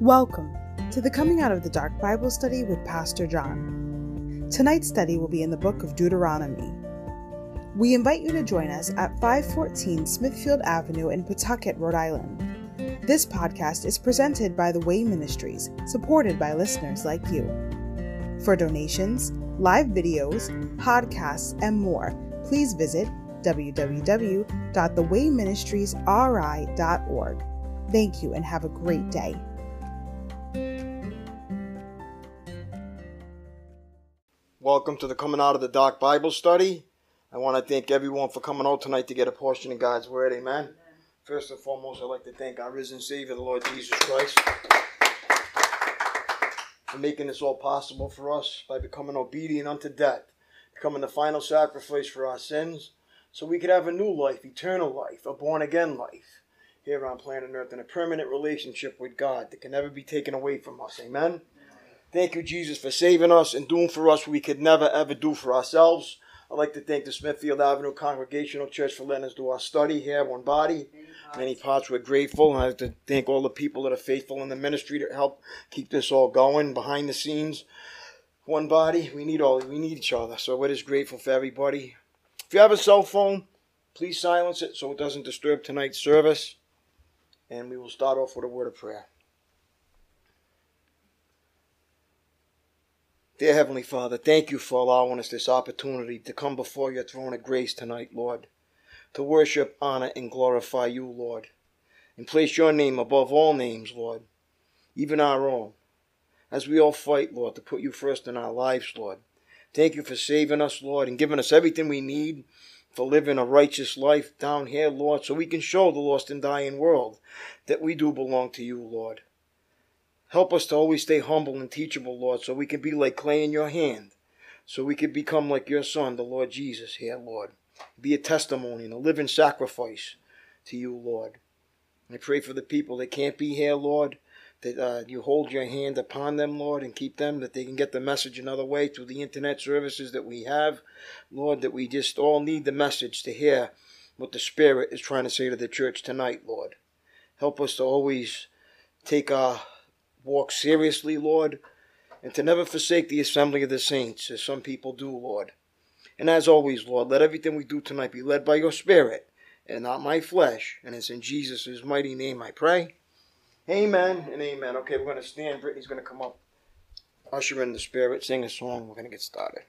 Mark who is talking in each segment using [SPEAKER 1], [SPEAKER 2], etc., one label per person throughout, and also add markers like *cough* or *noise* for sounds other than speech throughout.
[SPEAKER 1] Welcome to the Coming Out of the Dark Bible study with Pastor John. Tonight's study will be in the book of Deuteronomy. We invite you to join us at 514 Smithfield Avenue in Pawtucket, Rhode Island. This podcast is presented by the Way Ministries, supported by listeners like you. For donations, live videos, podcasts, and more, please visit www.thewayministriesri.org. Thank you and have a great day.
[SPEAKER 2] Welcome to the Coming Out of the Dark Bible Study. I want to thank everyone for coming out tonight to get a portion of God's Word. Amen. First and foremost, I'd like to thank our risen Savior, the Lord Jesus Christ, for making this all possible for us by becoming obedient unto death, becoming the final sacrifice for our sins, so we could have a new life, eternal life, a born again life here on planet Earth, and a permanent relationship with God that can never be taken away from us. Amen. Thank you, Jesus, for saving us and doing for us what we could never ever do for ourselves. I'd like to thank the Smithfield Avenue Congregational Church for letting us do our study here, one body. Many parts we're grateful. And I'd like to thank all the people that are faithful in the ministry to help keep this all going behind the scenes. One body, we need all we need each other. So we're just grateful for everybody. If you have a cell phone, please silence it so it doesn't disturb tonight's service. And we will start off with a word of prayer. Dear Heavenly Father, thank you for allowing us this opportunity to come before your throne of grace tonight, Lord, to worship, honor, and glorify you, Lord, and place your name above all names, Lord, even our own, as we all fight, Lord, to put you first in our lives, Lord. Thank you for saving us, Lord, and giving us everything we need for living a righteous life down here, Lord, so we can show the lost and dying world that we do belong to you, Lord. Help us to always stay humble and teachable, Lord, so we can be like clay in your hand, so we can become like your Son, the Lord Jesus, here, Lord. Be a testimony and a living sacrifice to you, Lord. I pray for the people that can't be here, Lord, that uh, you hold your hand upon them, Lord, and keep them, that they can get the message another way through the internet services that we have, Lord, that we just all need the message to hear what the Spirit is trying to say to the church tonight, Lord. Help us to always take our walk seriously, Lord, and to never forsake the assembly of the saints, as some people do, Lord. And as always, Lord, let everything we do tonight be led by your Spirit and not my flesh. And it's in Jesus' mighty name I pray. Amen and amen. Okay, we're going to stand. Brittany's going to come up, usher in the Spirit, sing a song. We're going to get started.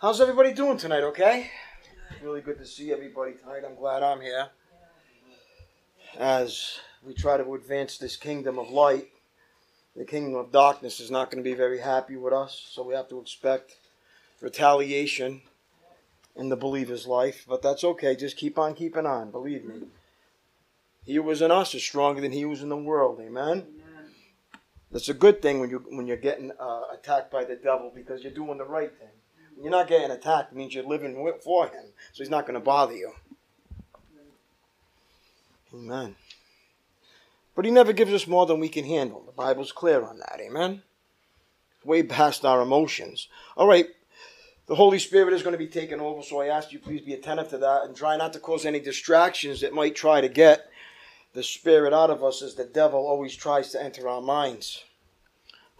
[SPEAKER 2] How's everybody doing tonight? Okay? Really good to see everybody tonight. I'm glad I'm here. As we try to advance this kingdom of light, the kingdom of darkness is not going to be very happy with us, so we have to expect retaliation in the believer's life. But that's okay. Just keep on keeping on. Believe me. He who was in us is stronger than he who was in the world. Amen. That's a good thing when you when you're getting uh, attacked by the devil because you're doing the right thing. You're not getting attacked, it means you're living with, for him, so he's not going to bother you. Amen. But he never gives us more than we can handle. The Bible's clear on that. Amen. Way past our emotions. All right. The Holy Spirit is going to be taken over, so I ask you please be attentive to that and try not to cause any distractions that might try to get the Spirit out of us as the devil always tries to enter our minds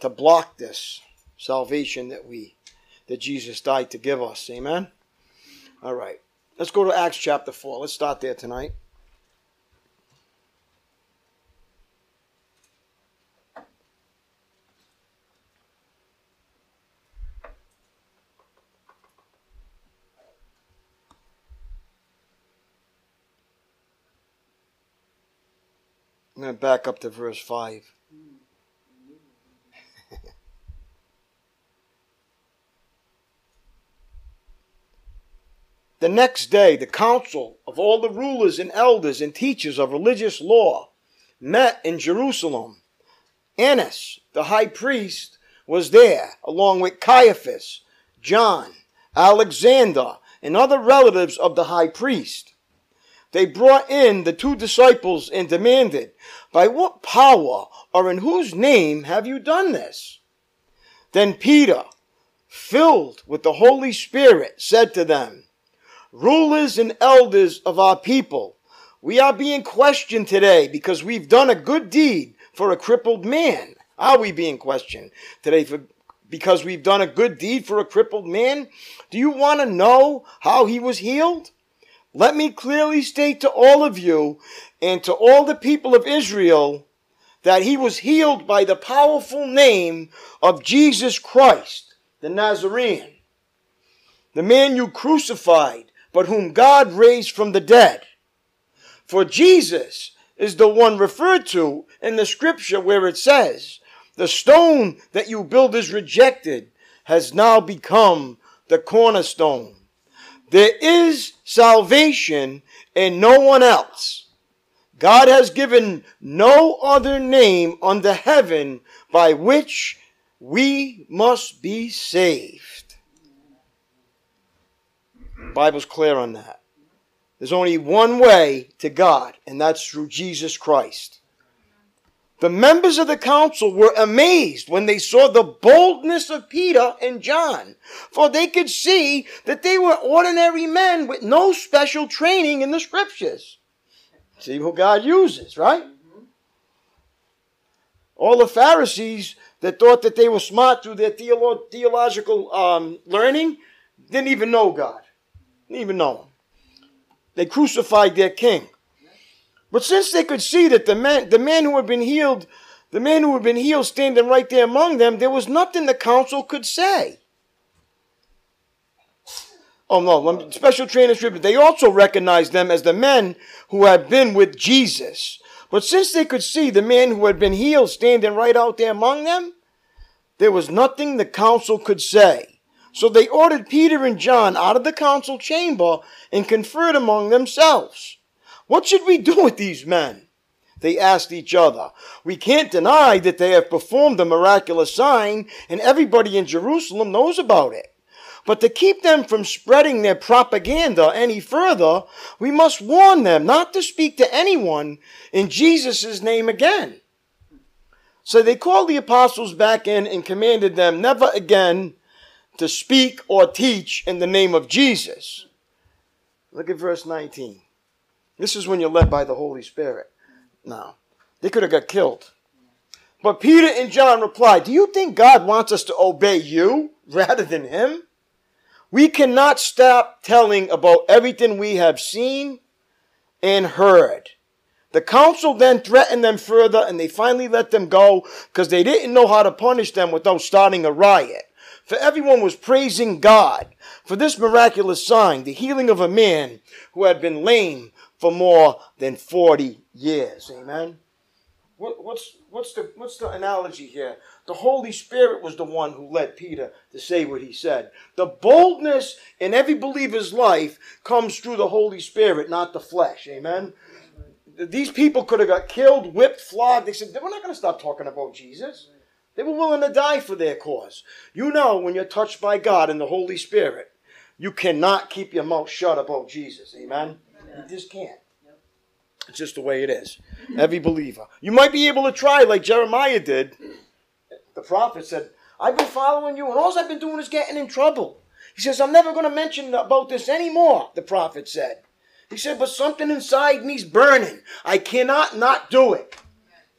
[SPEAKER 2] to block this salvation that we that Jesus died to give us. Amen. All right. Let's go to Acts chapter 4. Let's start there tonight. I'm back up to verse 5. The next day, the council of all the rulers and elders and teachers of religious law met in Jerusalem. Annas, the high priest, was there, along with Caiaphas, John, Alexander, and other relatives of the high priest. They brought in the two disciples and demanded, By what power or in whose name have you done this? Then Peter, filled with the Holy Spirit, said to them, rulers and elders of our people, we are being questioned today because we've done a good deed for a crippled man. Are we being questioned today for because we've done a good deed for a crippled man? Do you want to know how he was healed? Let me clearly state to all of you and to all the people of Israel that he was healed by the powerful name of Jesus Christ, the Nazarene, the man you crucified but whom God raised from the dead. For Jesus is the one referred to in the scripture where it says, The stone that you builders rejected has now become the cornerstone. There is salvation in no one else. God has given no other name under heaven by which we must be saved. Bible's clear on that. There's only one way to God, and that's through Jesus Christ. The members of the council were amazed when they saw the boldness of Peter and John, for they could see that they were ordinary men with no special training in the scriptures. See who God uses, right? All the Pharisees that thought that they were smart through their theolo- theological um, learning didn't even know God. Didn't even know him. They crucified their king. But since they could see that the man, the man who had been healed, the man who had been healed standing right there among them, there was nothing the council could say. Oh no, special training scripture. They also recognized them as the men who had been with Jesus. But since they could see the man who had been healed standing right out there among them, there was nothing the council could say. So they ordered Peter and John out of the council chamber and conferred among themselves. What should we do with these men? They asked each other. We can't deny that they have performed a miraculous sign and everybody in Jerusalem knows about it. But to keep them from spreading their propaganda any further, we must warn them not to speak to anyone in Jesus' name again. So they called the apostles back in and commanded them never again to speak or teach in the name of Jesus. Look at verse 19. This is when you're led by the Holy Spirit. Now, they could have got killed. But Peter and John replied, Do you think God wants us to obey you rather than him? We cannot stop telling about everything we have seen and heard. The council then threatened them further and they finally let them go because they didn't know how to punish them without starting a riot. For everyone was praising God for this miraculous sign, the healing of a man who had been lame for more than 40 years. Amen. What, what's, what's, the, what's the analogy here? The Holy Spirit was the one who led Peter to say what he said. The boldness in every believer's life comes through the Holy Spirit, not the flesh. Amen. These people could have got killed, whipped, flogged. They said, We're not going to stop talking about Jesus. They were willing to die for their cause. You know, when you're touched by God and the Holy Spirit, you cannot keep your mouth shut about Jesus. Amen. You just can't. It's just the way it is. Every believer. You might be able to try like Jeremiah did. The prophet said, I've been following you, and all I've been doing is getting in trouble. He says, I'm never going to mention about this anymore, the prophet said. He said, but something inside me's burning. I cannot not do it.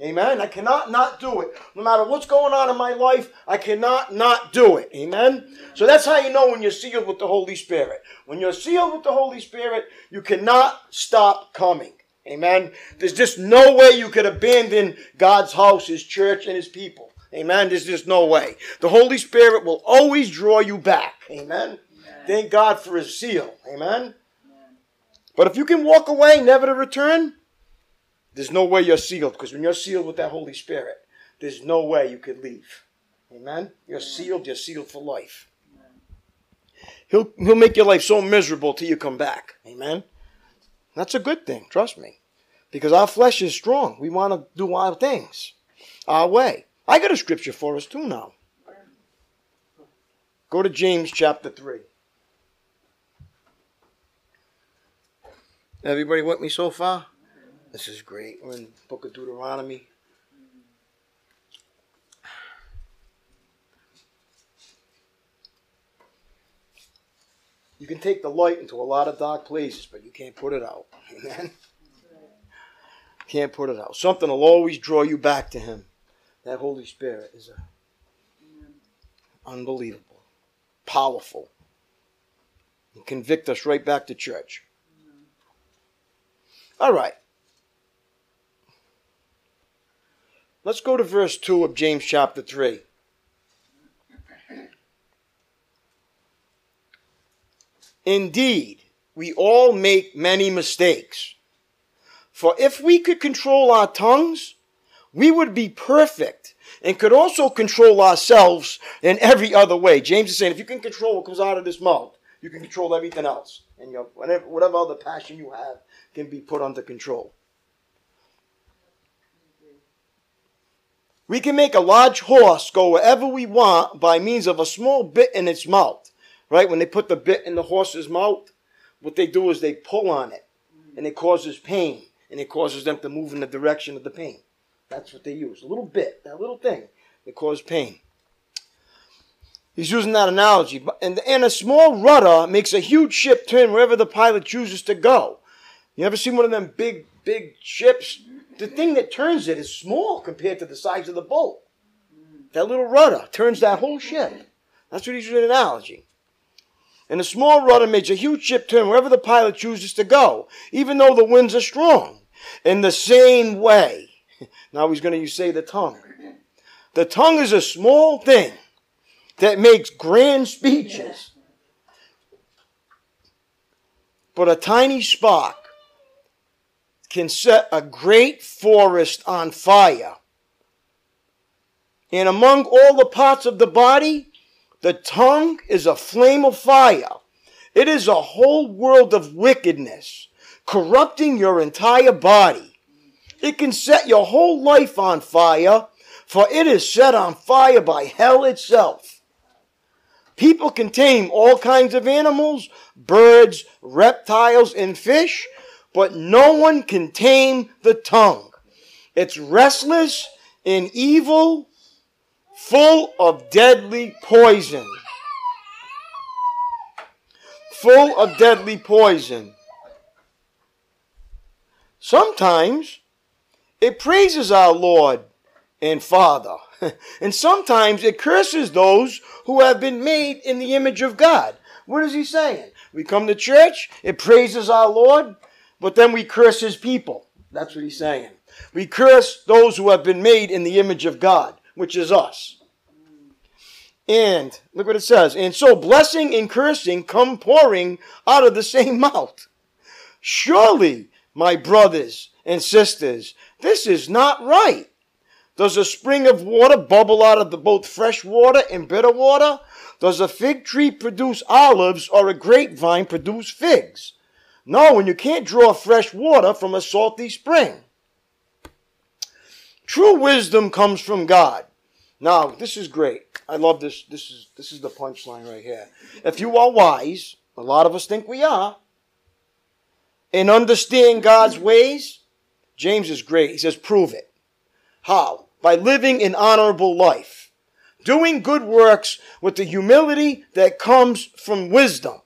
[SPEAKER 2] Amen. I cannot not do it. No matter what's going on in my life, I cannot not do it. Amen. So that's how you know when you're sealed with the Holy Spirit. When you're sealed with the Holy Spirit, you cannot stop coming. Amen. There's just no way you could abandon God's house, His church, and His people. Amen. There's just no way. The Holy Spirit will always draw you back. Amen. Amen. Thank God for His seal. Amen. Amen. But if you can walk away, never to return, there's no way you're sealed. Because when you're sealed with that Holy Spirit, there's no way you could leave. Amen. You're sealed. You're sealed for life. He'll, he'll make your life so miserable till you come back. Amen. That's a good thing, trust me. Because our flesh is strong. We want to do our things our way. I got a scripture for us too now. Go to James chapter 3. Everybody with me so far? This is great. We're in book of Deuteronomy. You can take the light into a lot of dark places, but you can't put it out. Amen. Can't put it out. Something will always draw you back to Him. That Holy Spirit is a unbelievable, powerful, and convict us right back to church. All right. Let's go to verse 2 of James chapter 3. Indeed, we all make many mistakes. For if we could control our tongues, we would be perfect and could also control ourselves in every other way. James is saying if you can control what comes out of this mouth, you can control everything else. And your, whatever, whatever other passion you have can be put under control. We can make a large horse go wherever we want by means of a small bit in its mouth. Right? When they put the bit in the horse's mouth, what they do is they pull on it and it causes pain and it causes them to move in the direction of the pain. That's what they use. A little bit, that little thing that causes pain. He's using that analogy. And, and a small rudder makes a huge ship turn wherever the pilot chooses to go. You ever seen one of them big, big ships? The thing that turns it is small compared to the size of the boat. That little rudder turns that whole ship. That's what he's using an analogy. And a small rudder makes a huge ship turn wherever the pilot chooses to go, even though the winds are strong. In the same way, *laughs* now he's going to say the tongue. The tongue is a small thing that makes grand speeches. But a tiny spark can set a great forest on fire. And among all the parts of the body, the tongue is a flame of fire. It is a whole world of wickedness, corrupting your entire body. It can set your whole life on fire, for it is set on fire by hell itself. People can tame all kinds of animals, birds, reptiles, and fish, but no one can tame the tongue. It's restless and evil, full of deadly poison. Full of deadly poison. Sometimes it praises our Lord and Father. *laughs* and sometimes it curses those who have been made in the image of God. What is he saying? We come to church, it praises our Lord, but then we curse his people. That's what he's saying. We curse those who have been made in the image of God, which is us. And look what it says. And so blessing and cursing come pouring out of the same *laughs* mouth. Surely, my brothers and sisters, this is not right. Does a spring of water bubble out of the both fresh water and bitter water? Does a fig tree produce olives or a grapevine produce figs? No, and you can't draw fresh water from a salty spring. True wisdom comes from God. Now, this is great. I love this. This is this is the punchline right here. If you are wise, a lot of us think we are, and understand God's ways, James is great. He says, prove it. How? By living an honorable life, doing good works with the humility that comes from wisdom.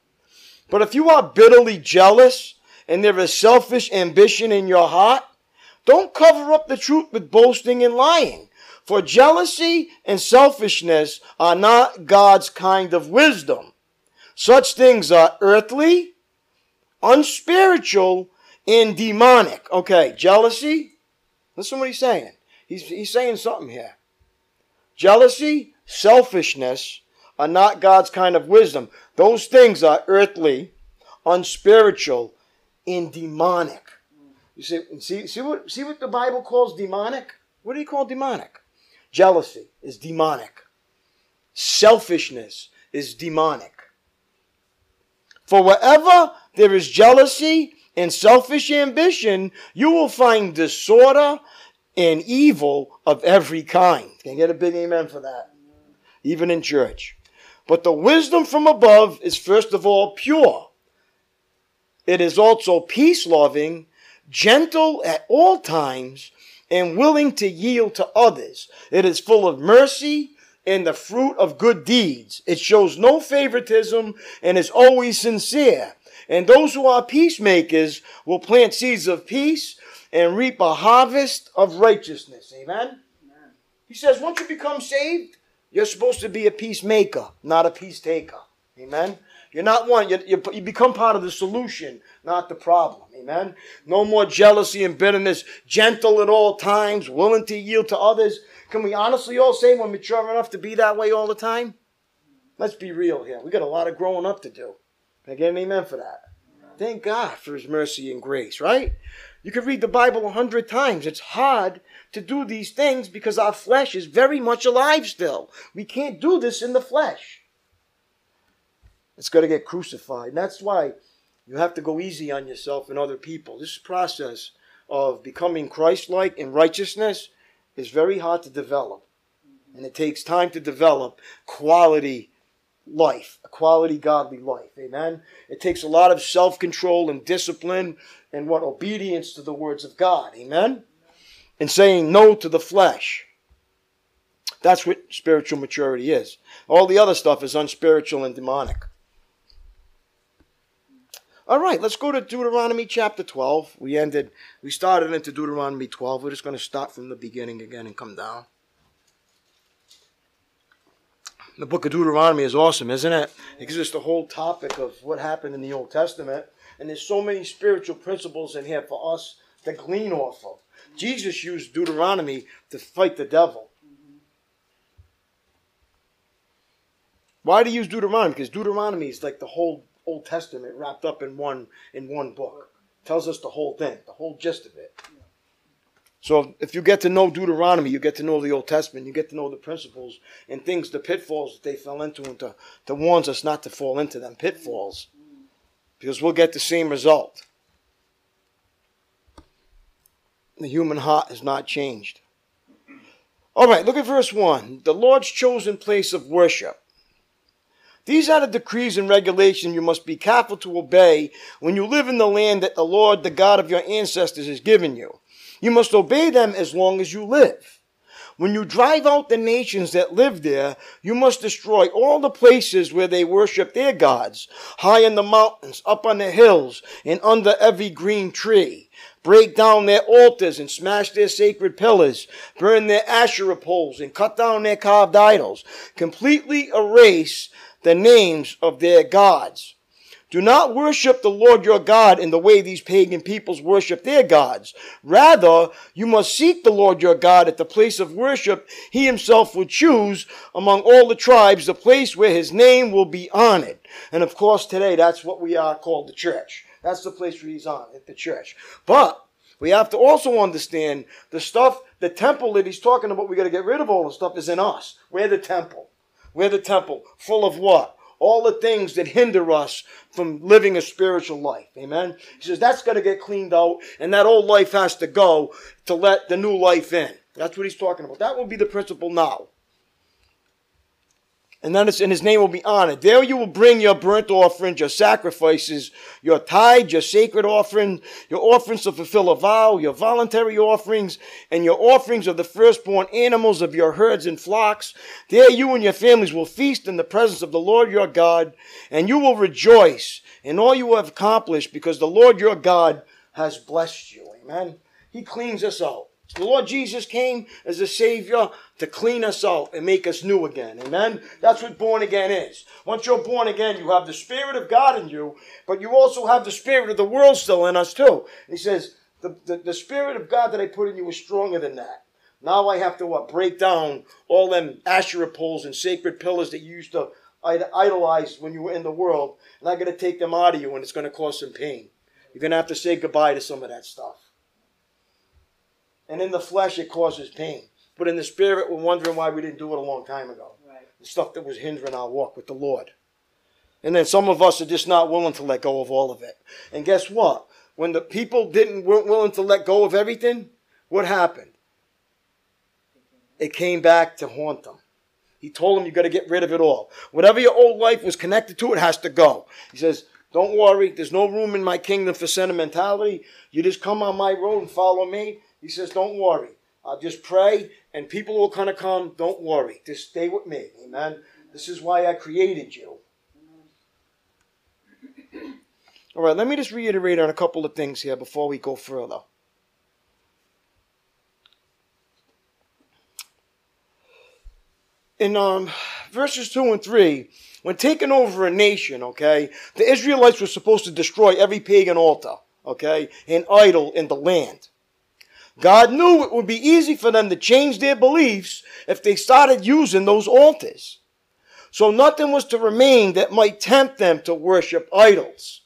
[SPEAKER 2] But if you are bitterly jealous and there is selfish ambition in your heart, don't cover up the truth with boasting and lying. For jealousy and selfishness are not God's kind of wisdom. Such things are earthly, unspiritual, and demonic. Okay, jealousy. Listen what he's saying. He's, he's saying something here. Jealousy, selfishness are not God's kind of wisdom. Those things are earthly, unspiritual, and demonic. You see, see, see what see what the Bible calls demonic? What do you call demonic? Jealousy is demonic. Selfishness is demonic. For wherever there is jealousy and selfish ambition, you will find disorder and evil of every kind. Can I get a big amen for that? Even in church. But the wisdom from above is first of all pure. It is also peace loving, gentle at all times, and willing to yield to others. It is full of mercy and the fruit of good deeds. It shows no favoritism and is always sincere. And those who are peacemakers will plant seeds of peace and reap a harvest of righteousness. Amen? He says, once you become saved, you're supposed to be a peacemaker, not a peace taker. Amen? You're not one. You, you, you become part of the solution, not the problem. Amen. No more jealousy and bitterness. Gentle at all times, willing to yield to others. Can we honestly all say we're mature enough to be that way all the time? Let's be real here. We got a lot of growing up to do. Can I get an amen for that? Thank God for His mercy and grace, right? You can read the Bible a hundred times. It's hard to do these things because our flesh is very much alive still. We can't do this in the flesh. It's got to get crucified. And that's why you have to go easy on yourself and other people. This process of becoming Christ like in righteousness is very hard to develop. And it takes time to develop quality life, a quality godly life. Amen. It takes a lot of self control and discipline and what obedience to the words of God. Amen. And saying no to the flesh. That's what spiritual maturity is. All the other stuff is unspiritual and demonic. All right, let's go to Deuteronomy chapter 12. We ended, we started into Deuteronomy 12. We're just going to start from the beginning again and come down. The book of Deuteronomy is awesome, isn't it? It gives us the whole topic of what happened in the Old Testament. And there's so many spiritual principles in here for us to glean off of. Jesus used Deuteronomy to fight the devil. Why do you use Deuteronomy? Because Deuteronomy is like the whole Old Testament wrapped up in one in one book. Tells us the whole thing, the whole gist of it. So if you get to know Deuteronomy, you get to know the Old Testament, you get to know the principles and things, the pitfalls that they fell into, and to, to warns us not to fall into them pitfalls. Because we'll get the same result. The human heart has not changed. All right, look at verse 1. The Lord's chosen place of worship. These are the decrees and regulations you must be careful to obey when you live in the land that the Lord, the God of your ancestors, has given you. You must obey them as long as you live. When you drive out the nations that live there, you must destroy all the places where they worship their gods, high in the mountains, up on the hills, and under every green tree. Break down their altars and smash their sacred pillars, burn their Asherah poles and cut down their carved idols. Completely erase the names of their gods. Do not worship the Lord your God in the way these pagan peoples worship their gods. Rather, you must seek the Lord your God at the place of worship he himself will choose among all the tribes, the place where his name will be honored. And of course, today that's what we are called the church. That's the place where he's honored, at the church. But we have to also understand the stuff, the temple that he's talking about, we got to get rid of all the stuff is in us. We're the temple. We're the temple. Full of what? All the things that hinder us from living a spiritual life. Amen. He says that's got to get cleaned out and that old life has to go to let the new life in. That's what he's talking about. That will be the principle now and then and his name will be honored. There you will bring your burnt offerings, your sacrifices, your tithe, your sacred offering, your offerings to fulfill a vow, your voluntary offerings, and your offerings of the firstborn animals of your herds and flocks. There you and your families will feast in the presence of the Lord your God, and you will rejoice in all you have accomplished because the Lord your God has blessed you. Amen. He cleans us out. The Lord Jesus came as a Savior to clean us out and make us new again. Amen? That's what born again is. Once you're born again, you have the Spirit of God in you, but you also have the Spirit of the world still in us too. He says, the, the, the Spirit of God that I put in you is stronger than that. Now I have to what, break down all them Asherah poles and sacred pillars that you used to idolize when you were in the world, and I'm going to take them out of you, and it's going to cause some pain. You're going to have to say goodbye to some of that stuff. And in the flesh, it causes pain. But in the spirit, we're wondering why we didn't do it a long time ago. Right. The stuff that was hindering our walk with the Lord. And then some of us are just not willing to let go of all of it. And guess what? When the people didn't weren't willing to let go of everything, what happened? It came back to haunt them. He told them you got to get rid of it all. Whatever your old life was connected to, it has to go. He says, Don't worry, there's no room in my kingdom for sentimentality. You just come on my road and follow me. He says, Don't worry. I'll just pray and people will kind of come. Don't worry. Just stay with me. Amen. This is why I created you. All right, let me just reiterate on a couple of things here before we go further. In um, verses 2 and 3, when taking over a nation, okay, the Israelites were supposed to destroy every pagan altar, okay, and idol in the land. God knew it would be easy for them to change their beliefs if they started using those altars. So nothing was to remain that might tempt them to worship idols.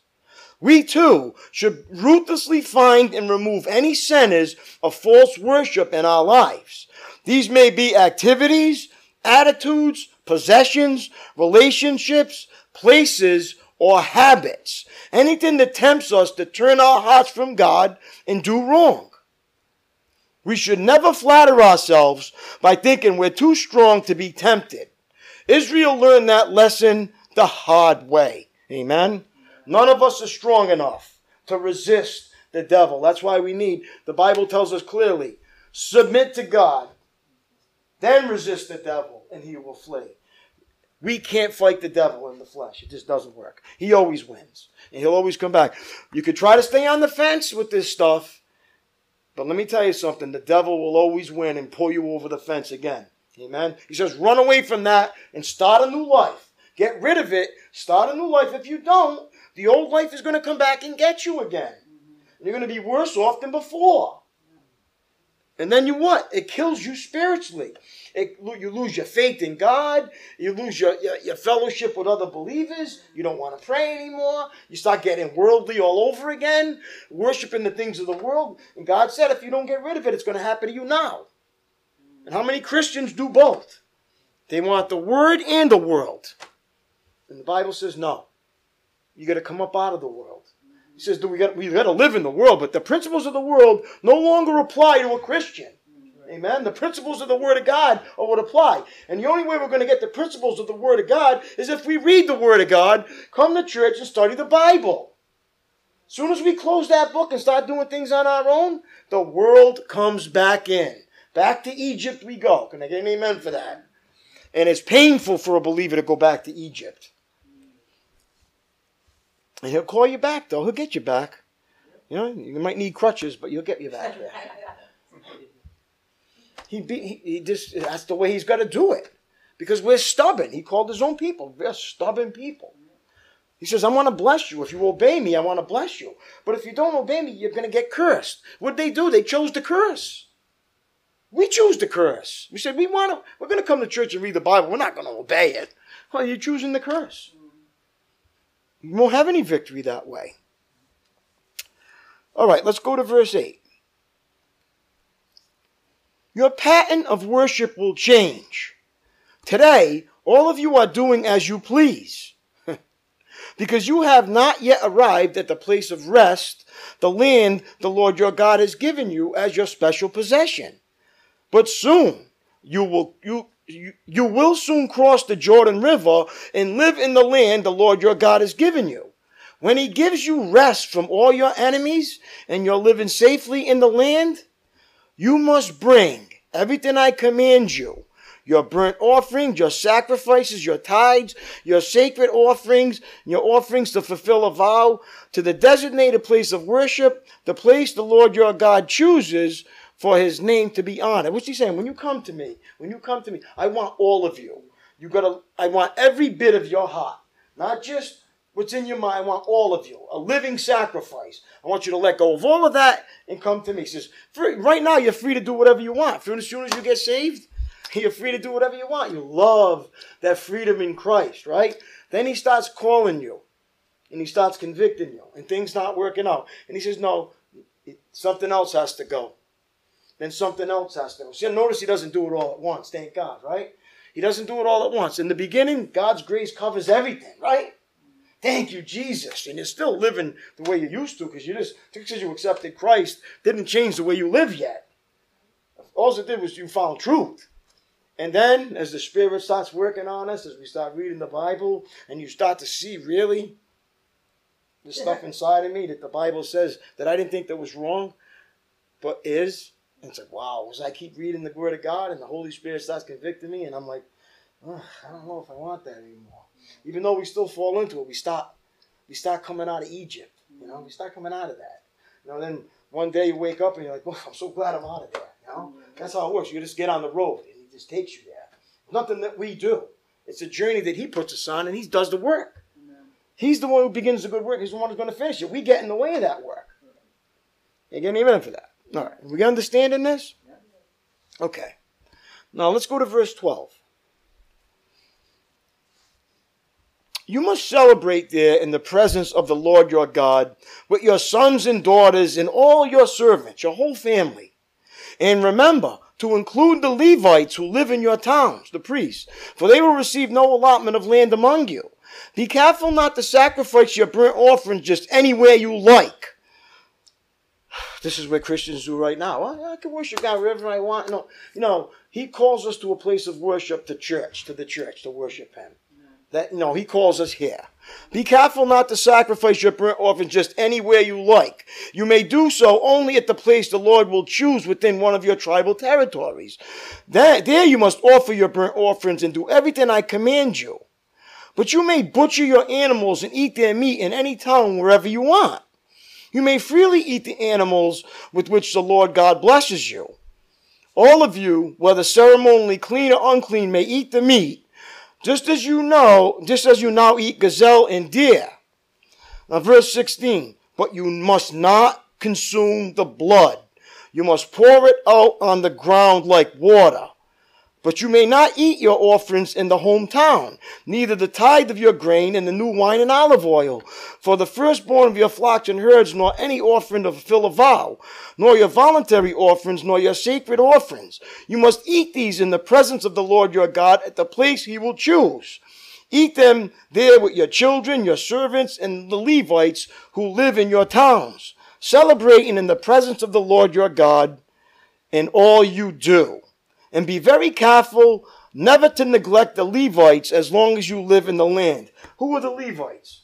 [SPEAKER 2] We too should ruthlessly find and remove any centers of false worship in our lives. These may be activities, attitudes, possessions, relationships, places, or habits. Anything that tempts us to turn our hearts from God and do wrong. We should never flatter ourselves by thinking we're too strong to be tempted. Israel learned that lesson the hard way. Amen. None of us are strong enough to resist the devil. That's why we need, the Bible tells us clearly, submit to God, then resist the devil, and he will flee. We can't fight the devil in the flesh. It just doesn't work. He always wins. And he'll always come back. You could try to stay on the fence with this stuff, but let me tell you something the devil will always win and pull you over the fence again. Amen. He says, run away from that and start a new life. Get rid of it. Start a new life. If you don't, the old life is going to come back and get you again. And you're going to be worse off than before. And then you what? It kills you spiritually. It, you lose your faith in God. You lose your, your, your, fellowship with other believers. You don't want to pray anymore. You start getting worldly all over again, worshiping the things of the world. And God said, if you don't get rid of it, it's going to happen to you now. And how many Christians do both? They want the word and the world. And the Bible says, no. You got to come up out of the world. He says we got we got to live in the world, but the principles of the world no longer apply to a Christian. Amen. The principles of the Word of God are what apply. And the only way we're going to get the principles of the Word of God is if we read the Word of God, come to church, and study the Bible. As soon as we close that book and start doing things on our own, the world comes back in. Back to Egypt we go. Can I get an amen for that? And it's painful for a believer to go back to Egypt. And he'll call you back, though. He'll get you back. You know, you might need crutches, but you'll get you back. *laughs* He, be, he, he just, that's the way he's got to do it. Because we're stubborn. He called his own people. We're stubborn people. He says, I want to bless you. If you obey me, I want to bless you. But if you don't obey me, you're going to get cursed. What did they do? They chose to curse. We choose to curse. We said, we want to, we're going to come to church and read the Bible. We're not going to obey it. Well, you're choosing to curse. You won't have any victory that way. All right, let's go to verse 8. Your pattern of worship will change. Today, all of you are doing as you please. *laughs* because you have not yet arrived at the place of rest, the land the Lord your God has given you as your special possession. But soon you will you you, will soon cross the Jordan River and live in the land the Lord your God has given you. When he gives you rest from all your enemies and you're living safely in the land, you must bring everything I command you your burnt offerings, your sacrifices, your tithes, your sacred offerings, your offerings to fulfill a vow to the designated place of worship, the place the Lord your God chooses for his name to be honored. What's he saying? When you come to me, when you come to me, I want all of you. You gotta I want every bit of your heart. Not just what's in your mind. I want all of you. A living sacrifice. I want you to let go of all of that and come to me. He says, right now you're free to do whatever you want. As soon as you get saved, *laughs* you're free to do whatever you want. You love that freedom in Christ, right? Then he starts calling you and he starts convicting you and things not working out. And he says, no, something else has to go. Then something else has to go. See, notice he doesn't do it all at once. Thank God, right? He doesn't do it all at once. In the beginning, God's grace covers everything, right? Thank you, Jesus. And you're still living the way you used to because you just, because you accepted Christ, didn't change the way you live yet. All it did was you found truth. And then, as the Spirit starts working on us, as we start reading the Bible, and you start to see really the stuff inside of me that the Bible says that I didn't think that was wrong, but is. And it's like, wow, as I keep reading the Word of God and the Holy Spirit starts convicting me, and I'm like, oh, I don't know if I want that anymore. Even though we still fall into it, we stop. We start coming out of Egypt. You know, we start coming out of that. You know, then one day you wake up and you're like, oh, I'm so glad I'm out of there. You know, mm-hmm. that's how it works. You just get on the road and He just takes you there. Nothing that we do. It's a journey that He puts us on, and He does the work. He's the one who begins the good work. He's the one who's going to finish it. We get in the way of that work. You get amen for that. All right. Are We understanding this? Okay. Now let's go to verse 12. You must celebrate there in the presence of the Lord your God with your sons and daughters and all your servants, your whole family. And remember, to include the Levites who live in your towns, the priests, for they will receive no allotment of land among you. Be careful not to sacrifice your burnt offerings just anywhere you like. This is what Christians do right now. I can worship God wherever I want. No, you know, He calls us to a place of worship, to church, to the church, to worship Him. That no, He calls us here. Be careful not to sacrifice your burnt offering just anywhere you like. You may do so only at the place the Lord will choose within one of your tribal territories. There, there you must offer your burnt offerings and do everything I command you. But you may butcher your animals and eat their meat in any town wherever you want. You may freely eat the animals with which the Lord God blesses you. All of you, whether ceremonially clean or unclean, may eat the meat just as you know, just as you now eat gazelle and deer. Now, verse 16, but you must not consume the blood. You must pour it out on the ground like water. But you may not eat your offerings in the hometown, neither the tithe of your grain and the new wine and olive oil, for the firstborn of your flocks and herds, nor any offering to fulfill a vow, nor your voluntary offerings, nor your sacred offerings. You must eat these in the presence of the Lord your God at the place he will choose. Eat them there with your children, your servants, and the Levites who live in your towns, celebrating in the presence of the Lord your God in all you do and be very careful never to neglect the Levites as long as you live in the land. Who were the Levites?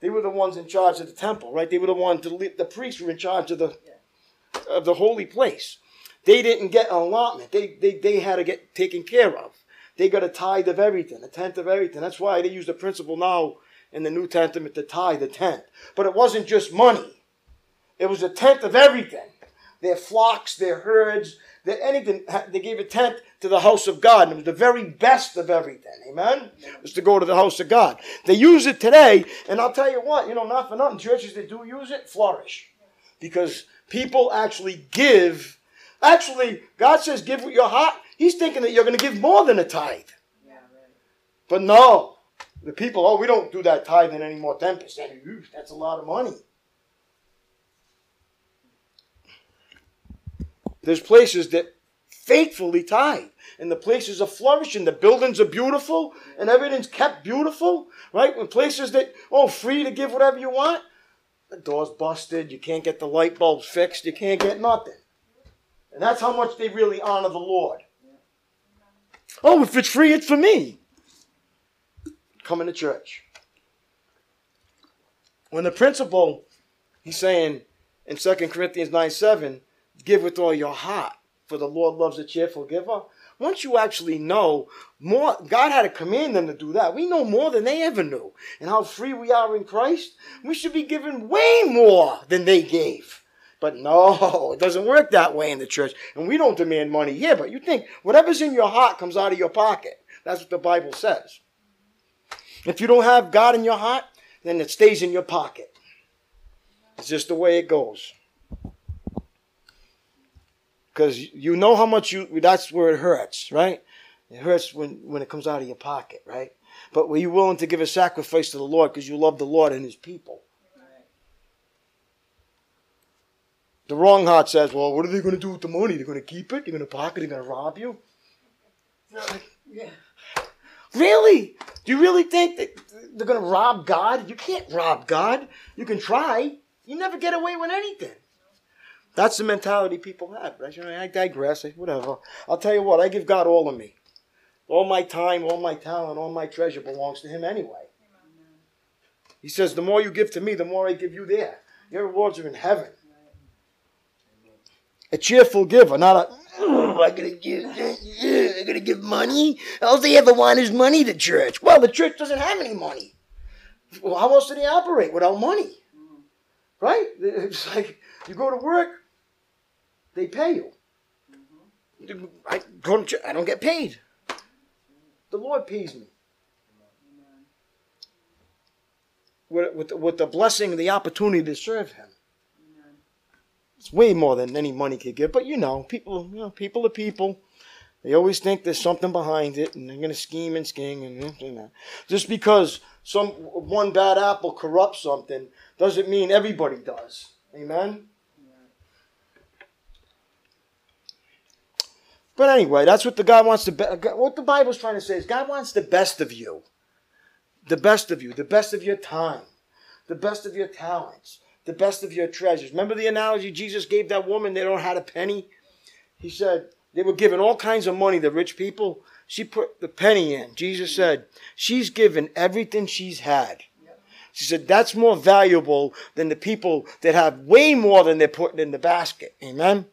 [SPEAKER 2] They were the ones in charge of the temple, right? They were the ones, the, the priests were in charge of the, of the holy place. They didn't get an allotment. They, they, they had to get taken care of. They got a tithe of everything, a tenth of everything. That's why they use the principle now in the New Testament to tithe, a tenth. But it wasn't just money. It was a tenth of everything. their flocks, their herds, their anything. They gave a tenth to the house of God. And it was the very best of everything. Amen? It was to go to the house of God. They use it today, and I'll tell you what, you know, not for nothing, churches that do use it flourish. Because people actually give. Actually, God says give with your heart. He's thinking that you're going to give more than a tithe. But no, the people, oh, we don't do that tithing anymore, 10%. That's a lot of money. There's places that faithfully tithe. And the places are flourishing. The buildings are beautiful and everything's kept beautiful, right? When places that, oh, free to give whatever you want, the door's busted, you can't get the light bulbs fixed, you can't get nothing. And that's how much they really honor the Lord. Oh, if it's free, it's for me. Coming to church. When the principle, he's saying in 2 Corinthians 9 7, give with all your heart, for the Lord loves a cheerful giver. Once you actually know more, God had to command them to do that. We know more than they ever knew. And how free we are in Christ. We should be given way more than they gave. But no, it doesn't work that way in the church. And we don't demand money here, but you think whatever's in your heart comes out of your pocket. That's what the Bible says. If you don't have God in your heart, then it stays in your pocket. It's just the way it goes. Because you know how much you, that's where it hurts, right? It hurts when, when it comes out of your pocket, right? But were you willing to give a sacrifice to the Lord because you love the Lord and His people? The wrong heart says, well, what are they going to do with the money? They're going to keep it? They're going to pocket it? They're going to rob you?
[SPEAKER 3] Yeah.
[SPEAKER 2] Really? Do you really think that they're going to rob God? You can't rob God. You can try. You never get away with anything. That's the mentality people have. Right? I digress. Eh, whatever. I'll tell you what. I give God all of me. All my time, all my talent, all my treasure belongs to Him anyway. He says, the more you give to me, the more I give you there. Your rewards are in heaven. A cheerful giver, not a, oh, I'm gonna give, I'm gonna give money. All they ever want is money to church. Well, the church doesn't have any money. Well, how else do they operate without money? Right? It's like you go to work, they pay you. Mm-hmm. I go to I don't get paid. The Lord pays me. With, with, with the blessing and the opportunity to serve Him. It's way more than any money could give. But you know, people, you know, people are people. They always think there's something behind it, and they're going to scheme and scheme and you know. Just because some one bad apple corrupts something doesn't mean everybody does. Amen. But anyway, that's what the God wants to. Be, what the Bible's trying to say is God wants the best of you, the best of you, the best of your time, the best of your talents, the best of your treasures. Remember the analogy Jesus gave that woman? They don't have a penny. He said they were giving all kinds of money The rich people. She put the penny in. Jesus said she's given everything she's had. She said that's more valuable than the people that have way more than they're putting in the basket. Amen.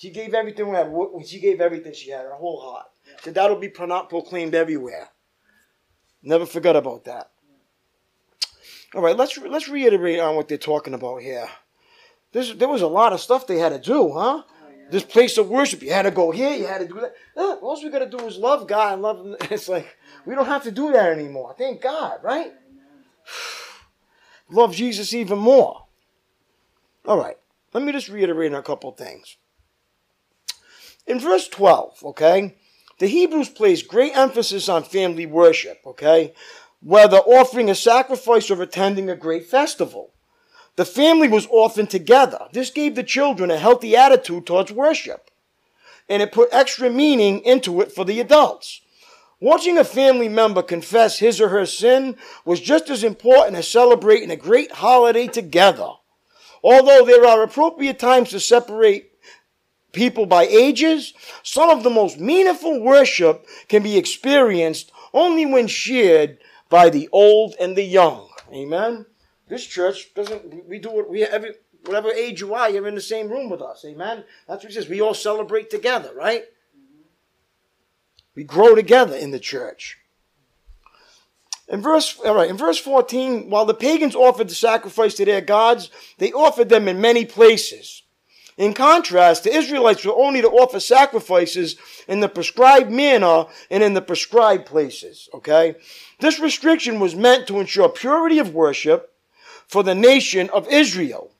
[SPEAKER 2] She gave everything we had. She gave everything she had, her whole heart. Said that'll be proclaimed everywhere. Never forget about that. All right, let's let's reiterate on what they're talking about here. There's, there was a lot of stuff they had to do, huh? This place of worship, you had to go here, you had to do that. All we got to do is love God and love Him. *laughs* It's like we don't have to do that anymore. Thank God, right? love Jesus even more. All right, let me just reiterate on a couple things. In verse 12, okay, the Hebrews place great emphasis on family worship, okay, whether offering a sacrifice or attending a great festival. The family was often together. This gave the children a healthy attitude towards worship, and it put extra meaning into it for the adults. Watching a family member confess his or her sin was just as important as celebrating a great holiday together. Although there are appropriate times to separate people by ages, some of the most meaningful worship can be experienced only when shared by the old and the young. Amen. This church doesn't. We do it. We every whatever age you are, you're in the same room with us. Amen. That's what he says. We all celebrate together, right? We grow together in the church. In verse, all right, in verse 14, while the pagans offered the sacrifice to their gods, they offered them in many places. In contrast, the Israelites were only to offer sacrifices in the prescribed manner and in the prescribed places. Okay? This restriction was meant to ensure purity of worship for the nation of Israel.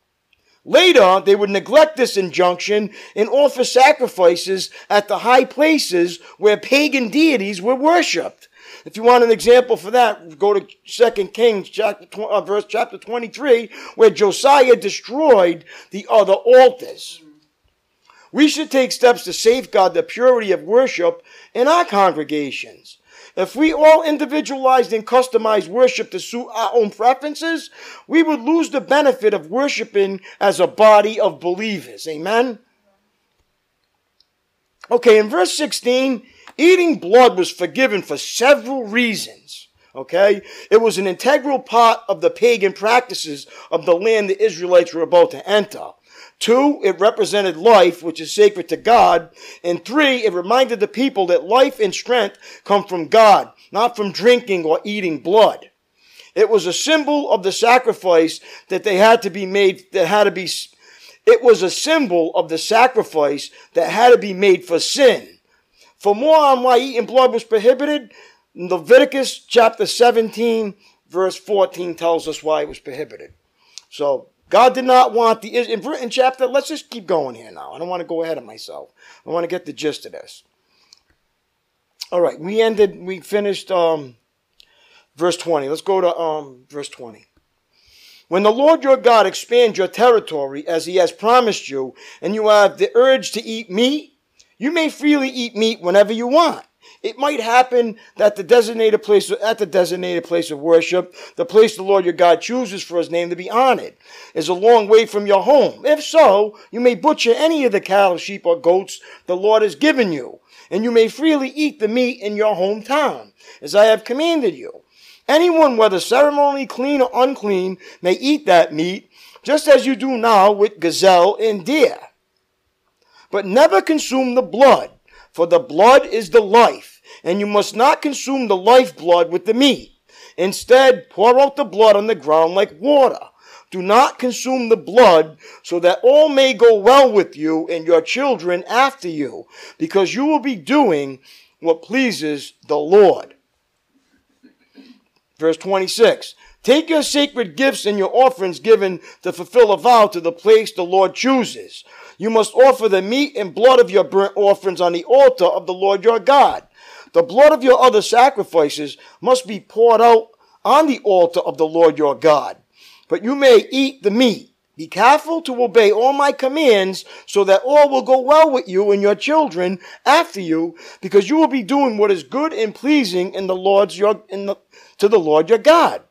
[SPEAKER 2] Later, they would neglect this injunction and offer sacrifices at the high places where pagan deities were worshipped. If you want an example for that, go to 2 Kings chapter, uh, verse chapter 23, where Josiah destroyed the other altars. We should take steps to safeguard the purity of worship in our congregations. If we all individualized and customized worship to suit our own preferences, we would lose the benefit of worshiping as a body of believers. Amen? Okay, in verse 16, eating blood was forgiven for several reasons. Okay? It was an integral part of the pagan practices of the land the Israelites were about to enter. Two, it represented life, which is sacred to God. And three, it reminded the people that life and strength come from God, not from drinking or eating blood. It was a symbol of the sacrifice that they had to be made, that had to be, it was a symbol of the sacrifice that had to be made for sin. For more on why eating blood was prohibited, Leviticus chapter 17, verse 14 tells us why it was prohibited. So God did not want the in, in chapter. Let's just keep going here now. I don't want to go ahead of myself. I want to get the gist of this. All right, we ended. We finished um, verse twenty. Let's go to um, verse twenty. When the Lord your God expands your territory as He has promised you, and you have the urge to eat meat, you may freely eat meat whenever you want. It might happen that the designated place, at the designated place of worship, the place the Lord your God chooses for his name to be honored, is a long way from your home. If so, you may butcher any of the cattle, sheep, or goats the Lord has given you, and you may freely eat the meat in your hometown, as I have commanded you. Anyone, whether ceremonially clean or unclean, may eat that meat, just as you do now with gazelle and deer. But never consume the blood for the blood is the life, and you must not consume the lifeblood with the meat. Instead, pour out the blood on the ground like water. Do not consume the blood, so that all may go well with you and your children after you, because you will be doing what pleases the Lord. Verse 26. Take your sacred gifts and your offerings given to fulfill a vow to the place the Lord chooses. You must offer the meat and blood of your burnt offerings on the altar of the Lord your God. The blood of your other sacrifices must be poured out on the altar of the Lord your God. But you may eat the meat. Be careful to obey all my commands so that all will go well with you and your children after you, because you will be doing what is good and pleasing in the Lord's your, in the, to the Lord your God.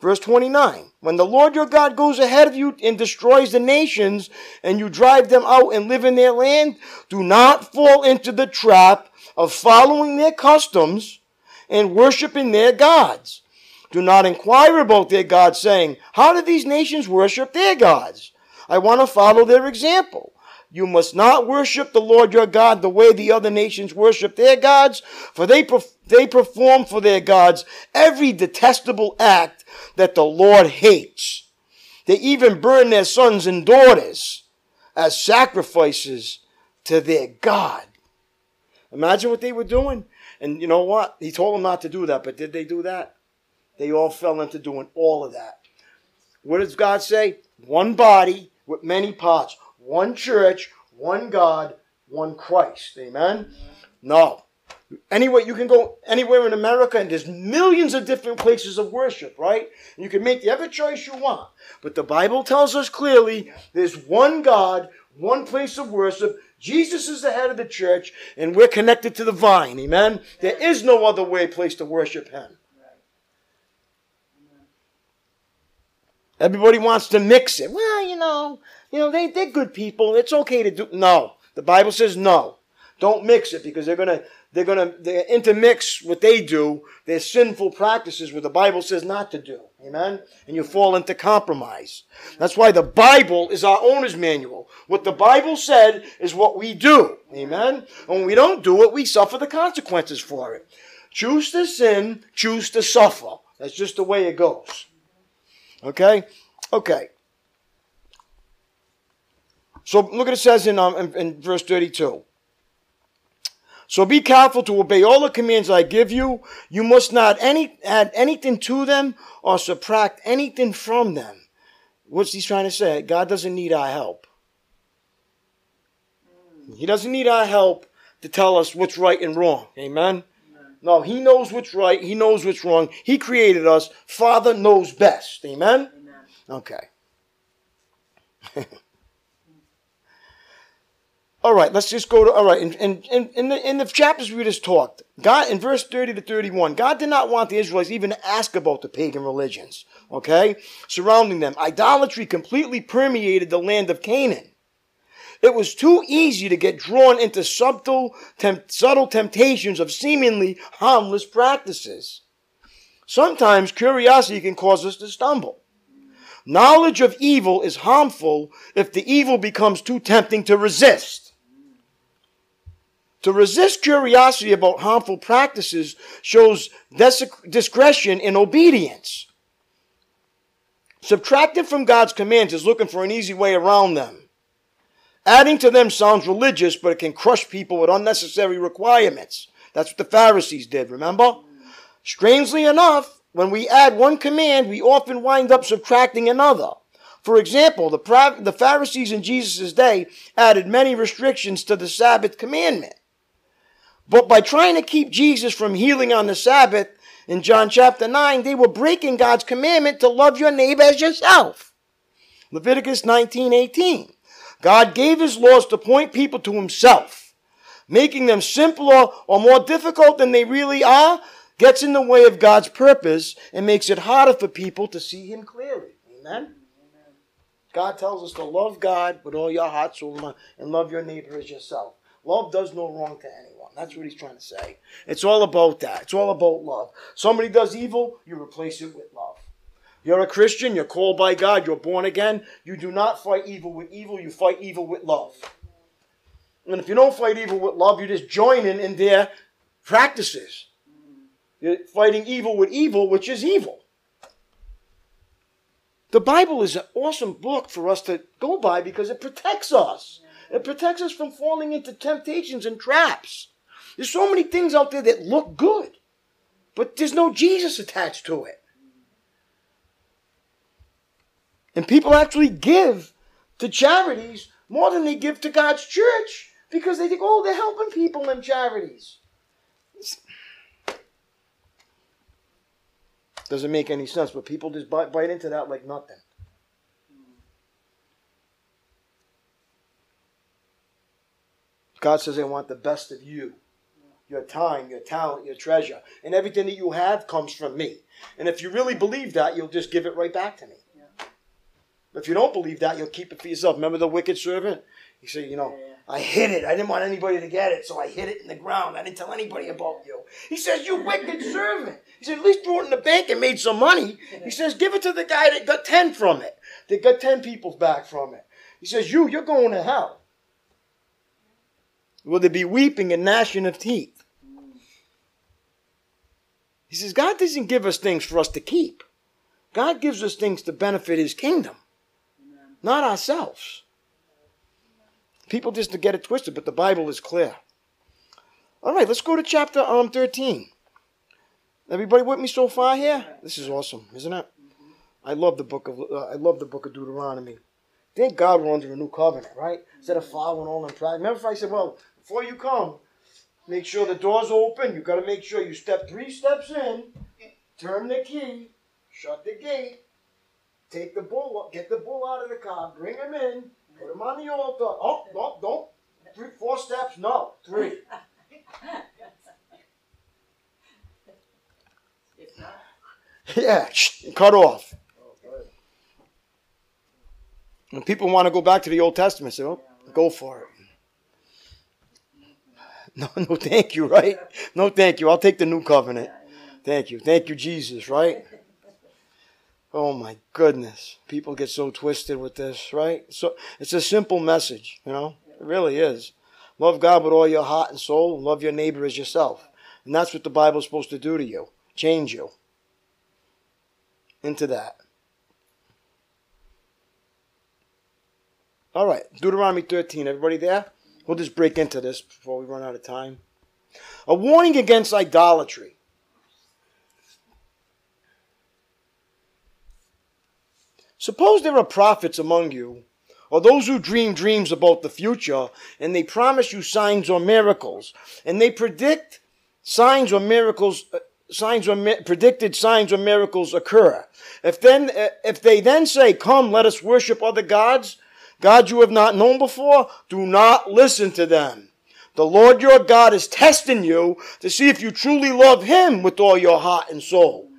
[SPEAKER 2] Verse 29. When the Lord your God goes ahead of you and destroys the nations and you drive them out and live in their land, do not fall into the trap of following their customs and worshiping their gods. Do not inquire about their gods saying, how do these nations worship their gods? I want to follow their example. You must not worship the Lord your God the way the other nations worship their gods, for they, they perform for their gods every detestable act that the Lord hates. They even burn their sons and daughters as sacrifices to their God. Imagine what they were doing. And you know what? He told them not to do that, but did they do that? They all fell into doing all of that. What does God say? One body with many parts one church, one God, one Christ. Amen? No. Anyway, you can go anywhere in America and there's millions of different places of worship, right? You can make the every choice you want. But the Bible tells us clearly there's one God, one place of worship. Jesus is the head of the church, and we're connected to the vine. Amen? There is no other way place to worship him. Everybody wants to mix it. Well, you know, you know, they, they're good people. It's okay to do. No. The Bible says no. Don't mix it because they're going to, they're going to they intermix what they do, their sinful practices, what the Bible says not to do. Amen? And you fall into compromise. That's why the Bible is our owner's manual. What the Bible said is what we do. Amen? And when we don't do it, we suffer the consequences for it. Choose to sin, choose to suffer. That's just the way it goes. Okay? Okay. So look what it says in, um, in, in verse 32. So be careful to obey all the commands I give you. You must not any, add anything to them or subtract anything from them. What's he trying to say? God doesn't need our help. He doesn't need our help to tell us what's right and wrong. Amen? No, he knows what's right. He knows what's wrong. He created us. Father knows best. Amen? Okay. *laughs* all right, let's just go to, all right, in, in, in, the, in the chapters we just talked, God, in verse 30 to 31, God did not want the Israelites even to ask about the pagan religions, okay, surrounding them. Idolatry completely permeated the land of Canaan. It was too easy to get drawn into subtle, temp- subtle temptations of seemingly harmless practices. Sometimes curiosity can cause us to stumble. Knowledge of evil is harmful if the evil becomes too tempting to resist. To resist curiosity about harmful practices shows discretion in obedience. Subtracting from God's commands is looking for an easy way around them. Adding to them sounds religious, but it can crush people with unnecessary requirements. That's what the Pharisees did, remember? Strangely enough, when we add one command, we often wind up subtracting another. For example, the, the Pharisees in Jesus' day added many restrictions to the Sabbath commandment. But by trying to keep Jesus from healing on the Sabbath in John chapter 9, they were breaking God's commandment to love your neighbor as yourself. Leviticus 19 18. God gave his laws to point people to himself. Making them simpler or more difficult than they really are gets in the way of God's purpose and makes it harder for people to see him clearly. Amen? God tells us to love God with all your heart, soul, and love your neighbor as yourself. Love does no wrong to anyone. That's what he's trying to say. It's all about that. It's all about love. Somebody does evil, you replace it with love. You're a Christian, you're called by God, you're born again. You do not fight evil with evil, you fight evil with love. And if you don't fight evil with love, you're just joining in their practices. You're fighting evil with evil, which is evil. The Bible is an awesome book for us to go by because it protects us. It protects us from falling into temptations and traps. There's so many things out there that look good, but there's no Jesus attached to it. And people actually give to charities more than they give to God's church because they think, oh, they're helping people in charities. Doesn't make any sense, but people just bite, bite into that like nothing. God says, I want the best of you. Your time, your talent, your treasure. And everything that you have comes from me. And if you really believe that, you'll just give it right back to me. If you don't believe that, you'll keep it for yourself. Remember the wicked servant? He said, you know, yeah, yeah. I hid it. I didn't want anybody to get it, so I hid it in the ground. I didn't tell anybody about you. He says, you wicked *laughs* servant. He said, at least threw it in the bank and made some money. He says, give it to the guy that got 10 from it. That got 10 people back from it. He says, you, you're going to hell. Will there be weeping and gnashing of teeth? He says, God doesn't give us things for us to keep. God gives us things to benefit his kingdom not ourselves. People just to get it twisted, but the Bible is clear. All right, let's go to chapter um 13. Everybody with me so far here? This is awesome, isn't it? I love the book of uh, I love the book of Deuteronomy. Thank God we're under a new covenant, right? Instead of following all in pride. Remember if I said, well, before you come, make sure the door's open. You got to make sure you step three steps in, turn the key, shut the gate, Take the bull, get the bull out of the car, bring him in, put him on the altar. Oh, no, don't. Three, four steps, no, three. yeah, cut off. When people want to go back to the Old Testament, say, oh, go for it. *laughs* No, no, thank you, right? No, thank you. I'll take the new covenant. Thank you. Thank you, Jesus, right? Oh my goodness. People get so twisted with this, right? So it's a simple message, you know? It really is. Love God with all your heart and soul, love your neighbor as yourself. And that's what the Bible's supposed to do to you. Change you into that. All right, Deuteronomy 13. Everybody there? We'll just break into this before we run out of time. A warning against idolatry. Suppose there are prophets among you, or those who dream dreams about the future, and they promise you signs or miracles, and they predict signs or miracles, uh, signs or mi- predicted signs or miracles occur. If then, uh, if they then say, "Come, let us worship other gods," gods you have not known before, do not listen to them. The Lord your God is testing you to see if you truly love Him with all your heart and soul.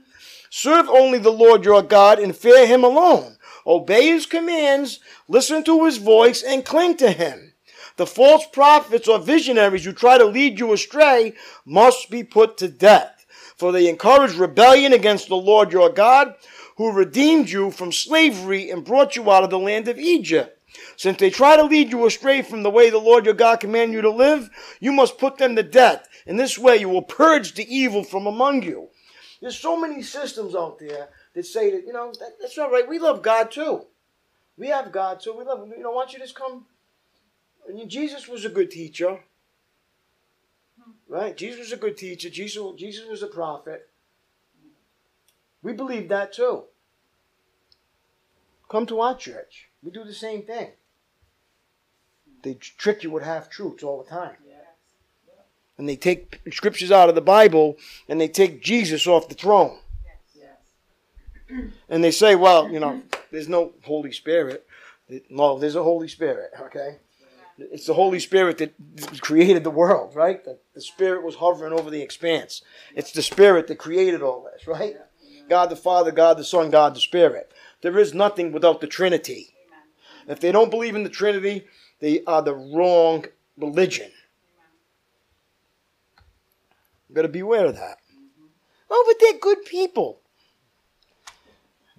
[SPEAKER 2] Serve only the Lord your God and fear him alone. Obey his commands, listen to his voice, and cling to him. The false prophets or visionaries who try to lead you astray must be put to death, for they encourage rebellion against the Lord your God, who redeemed you from slavery and brought you out of the land of Egypt. Since they try to lead you astray from the way the Lord your God commanded you to live, you must put them to death. In this way you will purge the evil from among you. There's so many systems out there that say that, you know, that, that's right. We love God too. We have God too. We love him. You know, why don't you just come? I mean, Jesus was a good teacher. Right? Jesus was a good teacher. Jesus, Jesus was a prophet. We believe that too. Come to our church. We do the same thing. They trick you with half truths all the time and they take scriptures out of the Bible and they take Jesus off the throne. *clears throat* And they say, well, you know, there's no Holy Spirit. No, there's a Holy Spirit, okay? It's the Holy Spirit that created the world, right? The, the Spirit was hovering over the expanse. It's the Spirit that created all this, right? God the Father, God the Son, God the Spirit. There is nothing without the Trinity. If they don't believe in the Trinity, they are the wrong religion. You got to beware of that. Oh, but they're good people.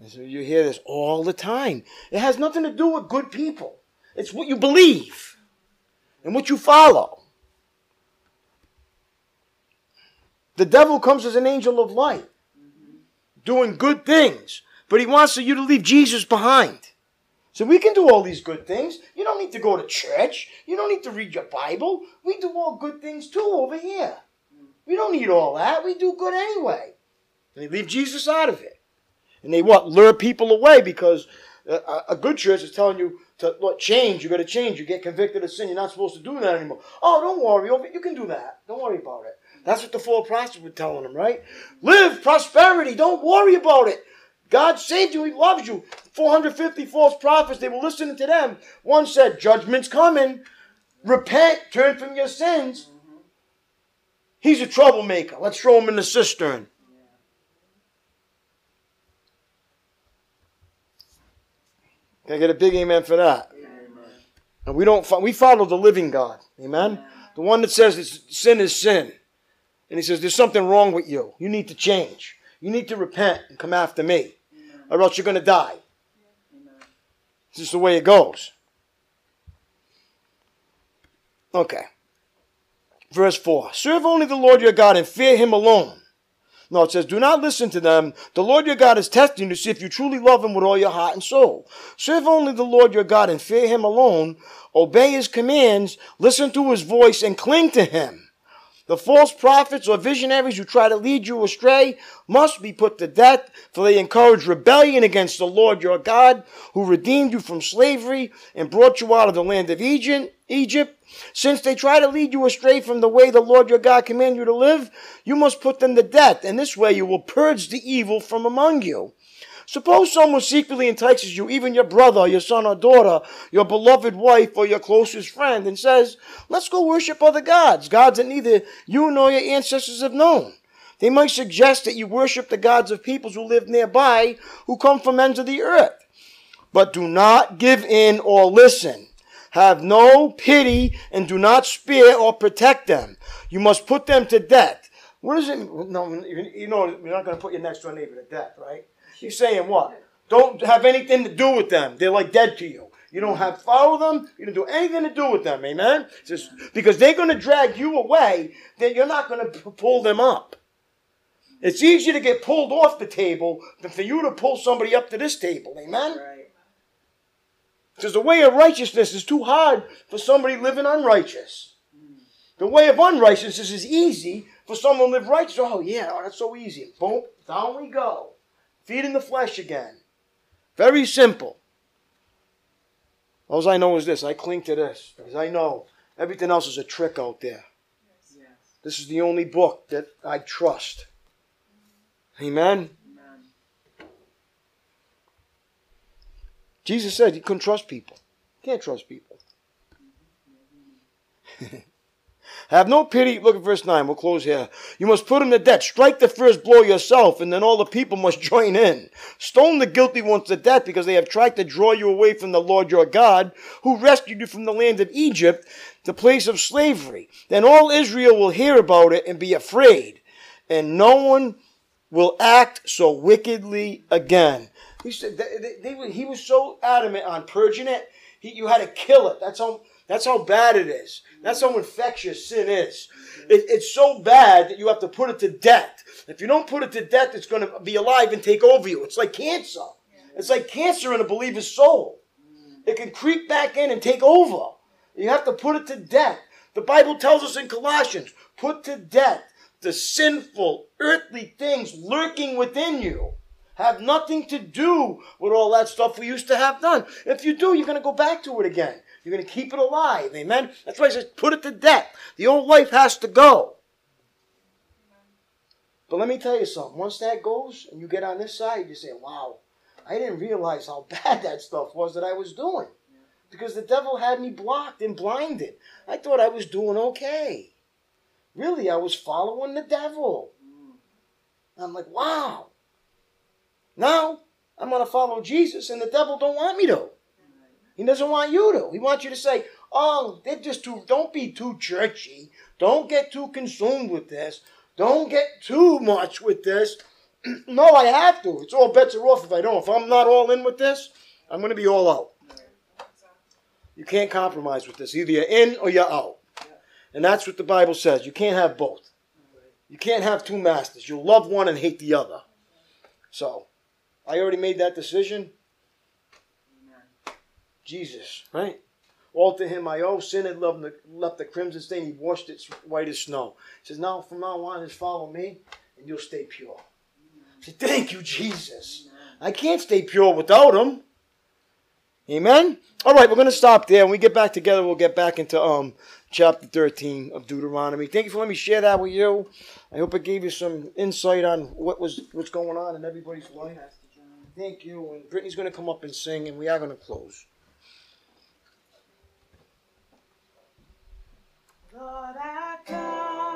[SPEAKER 2] So you hear this all the time. It has nothing to do with good people. It's what you believe and what you follow. The devil comes as an angel of light, doing good things, but he wants you to leave Jesus behind. So we can do all these good things. You don't need to go to church. You don't need to read your Bible. We do all good things too over here. We don't need all that. We do good anyway. And they leave Jesus out of it. And they what? Lure people away because a, a good church is telling you to look, change. You got to change. You get convicted of sin. You're not supposed to do that anymore. Oh, don't worry. You can do that. Don't worry about it. That's what the false prophets were telling them, right? Live prosperity. Don't worry about it. God saved you. He loves you. 450 false prophets. They were listening to them. One said, "Judgment's coming. Repent. Turn from your sins." He's a troublemaker. Let's throw him in the cistern. Can I get a big amen for that? And we don't we follow the living God. Amen. The one that says sin is sin. And he says there's something wrong with you. You need to change. You need to repent and come after me. Or else you're going to die. This is the way it goes. Okay. Verse 4 Serve only the Lord your God and fear him alone. No, it says, Do not listen to them. The Lord your God is testing you to see if you truly love him with all your heart and soul. Serve only the Lord your God and fear him alone. Obey his commands, listen to his voice, and cling to him. The false prophets or visionaries who try to lead you astray must be put to death, for they encourage rebellion against the Lord your God, who redeemed you from slavery and brought you out of the land of Egypt. Egypt. Since they try to lead you astray from the way the Lord your God commanded you to live, you must put them to death, and this way you will purge the evil from among you. Suppose someone secretly entices you, even your brother, your son or daughter, your beloved wife, or your closest friend, and says, Let's go worship other gods, gods that neither you nor your ancestors have known. They might suggest that you worship the gods of peoples who live nearby, who come from ends of the earth. But do not give in or listen. Have no pity and do not spare or protect them. You must put them to death. What is it? No, you know, you're not going to put your next door neighbor to death, right? He's saying what? Don't have anything to do with them. They're like dead to you. You don't have follow them. You don't do anything to do with them. Amen? Just because they're going to drag you away, then you're not going to pull them up. It's easier to get pulled off the table than for you to pull somebody up to this table. Amen? Because the way of righteousness is too hard for somebody living unrighteous. The way of unrighteousness is easy for someone to live righteous. Oh, yeah, oh, that's so easy. Boom, down we go. Feeding the flesh again. Very simple. All I know is this I cling to this because I know everything else is a trick out there.
[SPEAKER 4] Yes.
[SPEAKER 2] This is the only book that I trust. Amen.
[SPEAKER 4] Amen.
[SPEAKER 2] Jesus said you couldn't trust people. You can't trust people. Mm-hmm. *laughs* Have no pity. Look at verse 9. We'll close here. You must put him to death. Strike the first blow yourself, and then all the people must *laughs* join in. Stone the guilty ones to death because they have tried to draw you away from the Lord your God, who rescued you from the land of Egypt, the place of slavery. Then all Israel will hear about it and be afraid, and no one will act so wickedly again. He said they, they, they he was so adamant on purging it. He, you had to kill it. That's how that's how bad it is. That's how infectious sin is. It, it's so bad that you have to put it to death. If you don't put it to death, it's going to be alive and take over you. It's like cancer. It's like cancer in a believer's soul. It can creep back in and take over. You have to put it to death. The Bible tells us in Colossians, put to death the sinful, earthly things lurking within you. Have nothing to do with all that stuff we used to have done. If you do, you're going to go back to it again. You're going to keep it alive. Amen? That's why he says, put it to death. The old life has to go. But let me tell you something. Once that goes and you get on this side, you say, wow, I didn't realize how *laughs* bad that stuff was that I was doing. Because the devil had me blocked and blinded. I thought I was doing okay. Really, I was following the devil. I'm like, wow. Now I'm going to follow Jesus, and the devil don't want me to. He doesn't want you to. He wants you to say, "Oh, they're just too. Don't be too churchy. Don't get too consumed with this. Don't get too much with this." *clears throat* no, I have to. It's all bets are off if I don't. If I'm not all in with this, I'm going to be all out. You can't compromise with this. Either you're in or you're out. And that's what the Bible says. You can't have both. You can't have two masters. You'll love one and hate the other. So, I already made that decision. Jesus, right? All to him I owe. Sin had left the, left the crimson stain. He washed it white as snow. He says, now from now on, just follow me and you'll stay pure. I said, thank you, Jesus. I can't stay pure without him. Amen? All right, we're going to stop there. When we get back together, we'll get back into um, chapter 13 of Deuteronomy. Thank you for letting me share that with you. I hope it gave you some insight on what was what's going on in everybody's life. Thank you. And Brittany's going to come up and sing, and we are going to close.
[SPEAKER 3] Lord, I come,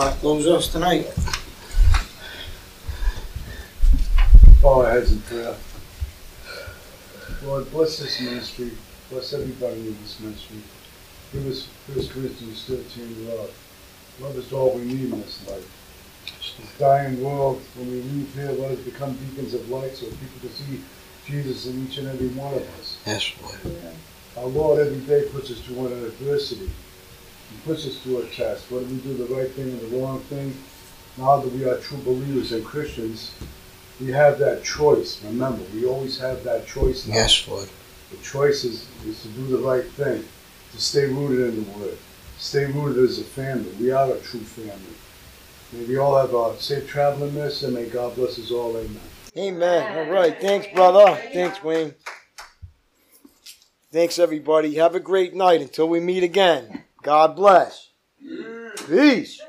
[SPEAKER 2] Want close us tonight?
[SPEAKER 5] Our heads in prayer. Uh, Lord, bless this ministry. Bless everybody in this ministry. Give us First Corinthians 13 love. Love is all we need in this life. This dying world, when we leave here, let us become beacons of light so people can see Jesus in each and every one of us.
[SPEAKER 2] Yes, Lord.
[SPEAKER 5] Our Lord every day puts us through an adversity. He puts us through a test. Whether we do the right thing or the wrong thing, now that we are true believers and Christians, we have that choice. Remember, we always have that choice now.
[SPEAKER 2] Yes, Lord.
[SPEAKER 5] The choice is, is to do the right thing, to stay rooted in the Word, stay rooted as a family. We are a true family. May we all have a safe traveling miss, and may God bless us all. Amen.
[SPEAKER 2] Amen. All right. Thanks, brother. Thanks, Wayne. Thanks, everybody. Have a great night until we meet again. God bless. Peace.